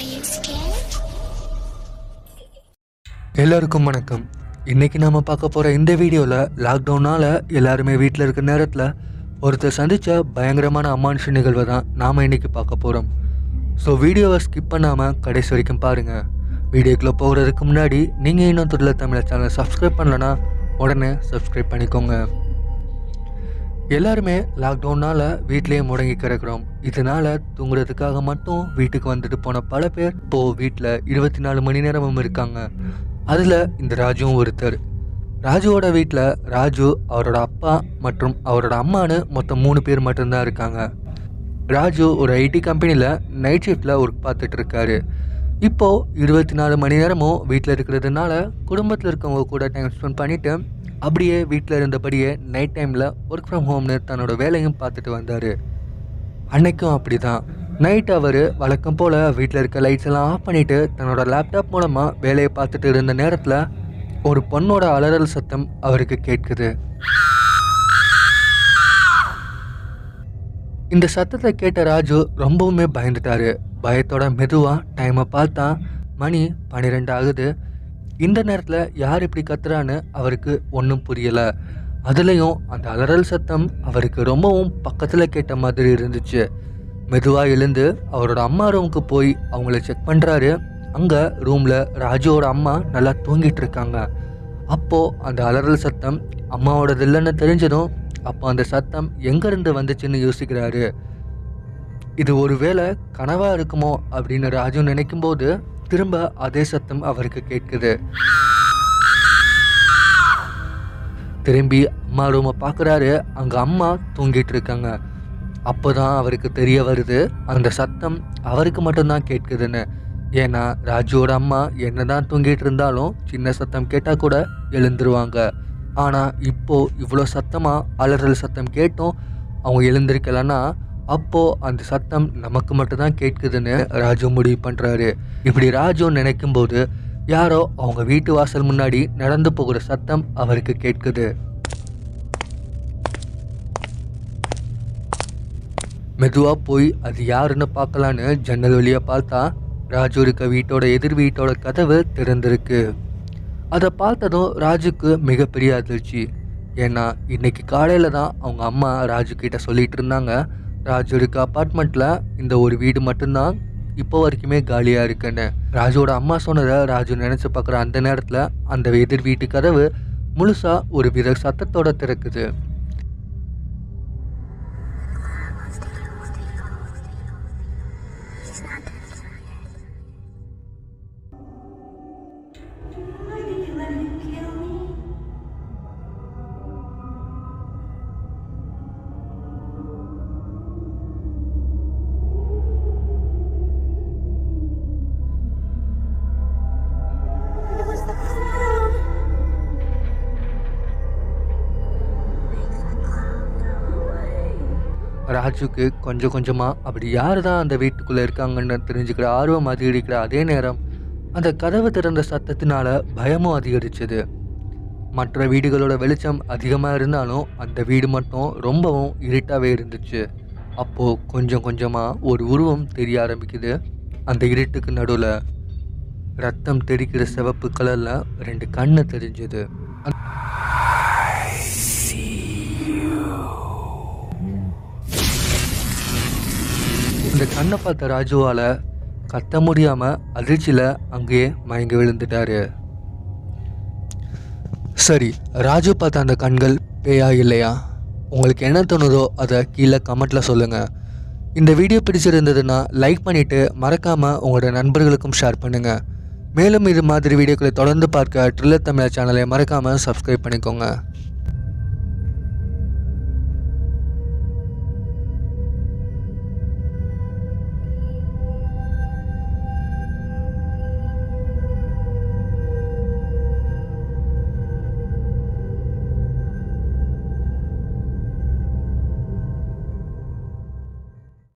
எல்லோருக்கும் எல்லாருக்கும் வணக்கம். இன்றைக்கி நாம் பார்க்க போகிற இந்த வீடியோவில் லாக்டவுனால் எல்லாருமே வீட்டில் இருக்க நேரத்தில் ஒருத்தர் சந்தித்த பயங்கரமான அமானுஷ நிகழ்வை தான் நாம் இன்றைக்கி பார்க்க போகிறோம் ஸோ வீடியோவை ஸ்கிப் பண்ணாமல் கடைசி வரைக்கும் பாருங்கள் வீடியோக்குள்ளே போகிறதுக்கு முன்னாடி நீங்கள் இன்னும் துள்ள தமிழை சேனலை சப்ஸ்கிரைப் பண்ணலன்னா உடனே சப்ஸ்கிரைப் பண்ணிக்கோங்க. எல்லாருமே லாக்டவுனால் வீட்டிலேயே முடங்கி கிடக்கிறோம். இதனால தூங்குறதுக்காக மட்டும் வீட்டுக்கு வந்துட்டு போன பல பேர் இப்போ வீட்டில் இருபத்தி நாலு மணி நேரமும் இருக்காங்க. அதில் இந்த ராஜுவும் ஒருத்தர். ராஜுவோட வீட்டில் ராஜு அவரோட அப்பா மற்றும் அவரோட அம்மானு மொத்தம் மூணு பேர் மட்டும்தான் இருக்காங்க. ராஜு ஒரு ஐடி கம்பெனியில் நைட் ஷிஃப்டில் ஒர்க் பார்த்துட்டு இருக்காரு. இப்போது இருபத்தி நாலு மணி நேரமும் வீட்டில் இருக்கிறதுனால குடும்பத்தில் இருக்கவங்க கூட டைம் ஸ்பெண்ட் பண்ணிவிட்டு அப்படியே வீட்டில் இருந்தபடியே நைட் டைமில் ஒர்க் ஃப்ரம் ஹோம்னு தன்னோட வேலையும் பார்த்துட்டு வந்தார். அன்னைக்கும் அப்படி தான் நைட் அவர் வழக்கம் போல் வீட்டில் இருக்க லைட்ஸ் எல்லாம் ஆஃப் பண்ணிவிட்டு தன்னோட லேப்டாப் மூலமாக வேலையை பார்த்துட்டு இருந்த நேரத்தில் ஒரு பொண்ணோட அலறல் சத்தம் அவருக்கு கேட்குது. இந்த சத்தத்தை கேட்ட ராஜு ரொம்பவுமே பயந்துட்டாரு. பயத்தோட மெதுவாக டைமை பார்த்தா மணி பன்னிரெண்டு ஆகுது. இந்த நேரத்தில் யார் இப்படி கத்துறான்னு அவருக்கு ஒன்றும் புரியலை. அதுலேயும் அந்த அலறல் சத்தம் அவருக்கு ரொம்பவும் பக்கத்தில் கேட்ட மாதிரி இருந்துச்சு. மெதுவாக எழுந்து அவரோட அம்மா ரூமுக்கு போய் அவங்கள செக் பண்ணுறாரு அங்கே ரூமில் ராஜுவோட அம்மா நல்லா தூங்கிட்டு இருக்காங்க. அப்போது அந்த அலறல் சத்தம் அம்மாவோடது இல்லைன்னு தெரிஞ்சதும் அப்போ அந்த சத்தம் எங்கேருந்து வந்துச்சுன்னு யோசிக்கிறாரு. இது ஒருவேளை கனவாக இருக்குமோ அப்படின்னு ராஜு நினைக்கும்போது திரும்ப அதே சத்தம் அவருக்கு கேட்குது. திரும்பி அம்மா ரூமை பார்க்குறாரு அங்கே அம்மா தூங்கிட்டு இருக்காங்க. அப்போ தான் அவருக்கு தெரிய வருது. அந்த சத்தம் அவருக்கு மட்டும்தான் கேட்குதுன்னு. ஏன்னா ராஜுவோட அம்மா என்னதான் தூங்கிட்டு இருந்தாலும் சின்ன சத்தம் கேட்டால் கூட எழுந்துருவாங்க. ஆனால் இப்போ இவ்வளோ சத்தமாக அலறல் சத்தம் கேட்டும் அவங்க எழுந்திருக்கலன்னா அப்போது அந்த சத்தம் நமக்கு மட்டும்தான் கேட்குதுன்னு ராஜு முடிவு பண்ணுறாரு இப்படி ராஜு நினைக்கும் போது யாரோ அவங்க வீட்டு வாசல் முன்னாடி நடந்து போகிற சத்தம் அவருக்கு கேட்குது. மெதுவாக போய் அது யாருன்னு பார்க்கலான்னு ஜன்னல் வழியாக பார்த்தா ராஜு இருக்க வீட்டோட எதிர் வீட்டோட கதவு திறந்திருக்கு. அதை பார்த்ததும் ராஜுக்கு மிகப்பெரிய அதிர்ச்சி. ஏன்னா இன்னைக்கு காலையில் தான் அவங்க அம்மா ராஜு கிட்ட சொல்லிட்டு இருந்தாங்க. ராஜோட அப்பார்ட்மெண்ட்டில் இந்த ஒரு வீடு மட்டும்தான் இப்போ வரைக்குமே காலியாக இருக்குன்னு. ராஜோட அம்மா சொன்னதை ராஜு நினச்சி பார்க்குற அந்த நேரத்தில் அந்த எதிர் வீட்டு கதவு முழுசாக ஒரு வித சத்தத்தோட திறக்குது. ராஜுக்கு கொஞ்சம் கொஞ்சமாக அப்படி யார் தான் அந்த வீட்டுக்குள்ளே இருக்காங்கன்னு தெரிஞ்சுக்கிற ஆர்வம் அதிகரிக்கிற அதே நேரம் அந்த கதவு திறந்த சத்தத்தினால பயமும் அதிகரிச்சது. மற்ற வீடுகளோட வெளிச்சம் அதிகமாக இருந்தாலும் அந்த வீடு மட்டும் ரொம்பவும் இருட்டாகவே இருந்துச்சு. அப்போது கொஞ்சம் கொஞ்சமாக ஒரு உருவம் தெரிய ஆரம்பிக்குது. அந்த இருட்டுக்கு நடுவில் ரத்தம் தெரிக்கிற சிவப்பு கலரில் ரெண்டு கண்ணு தெரிஞ்சுது. இந்த கண்ணை பார்த்த ராஜுவால் கத்த முடியாமல் அதிர்ச்சியில் அங்கேயே மயங்கி விழுந்துட்டாரு. சரி ராஜு பார்த்த அந்த கண்கள் பேயா இல்லையா? உங்களுக்கு என்ன தோணுதோ அதை கீழே கமெண்ட்டில் சொல்லுங்கள் இந்த வீடியோ பிடிச்சிருந்ததுன்னா லைக் பண்ணிவிட்டு மறக்காமல் உங்களோட நண்பர்களுக்கும் ஷேர் பண்ணுங்கள் மேலும் இது மாதிரி வீடியோக்களை தொடர்ந்து பார்க்க ட்ரில்லர் தமிழர் சேனலை மறக்காமல் சப்ஸ்கிரைப் பண்ணிக்கோங்க.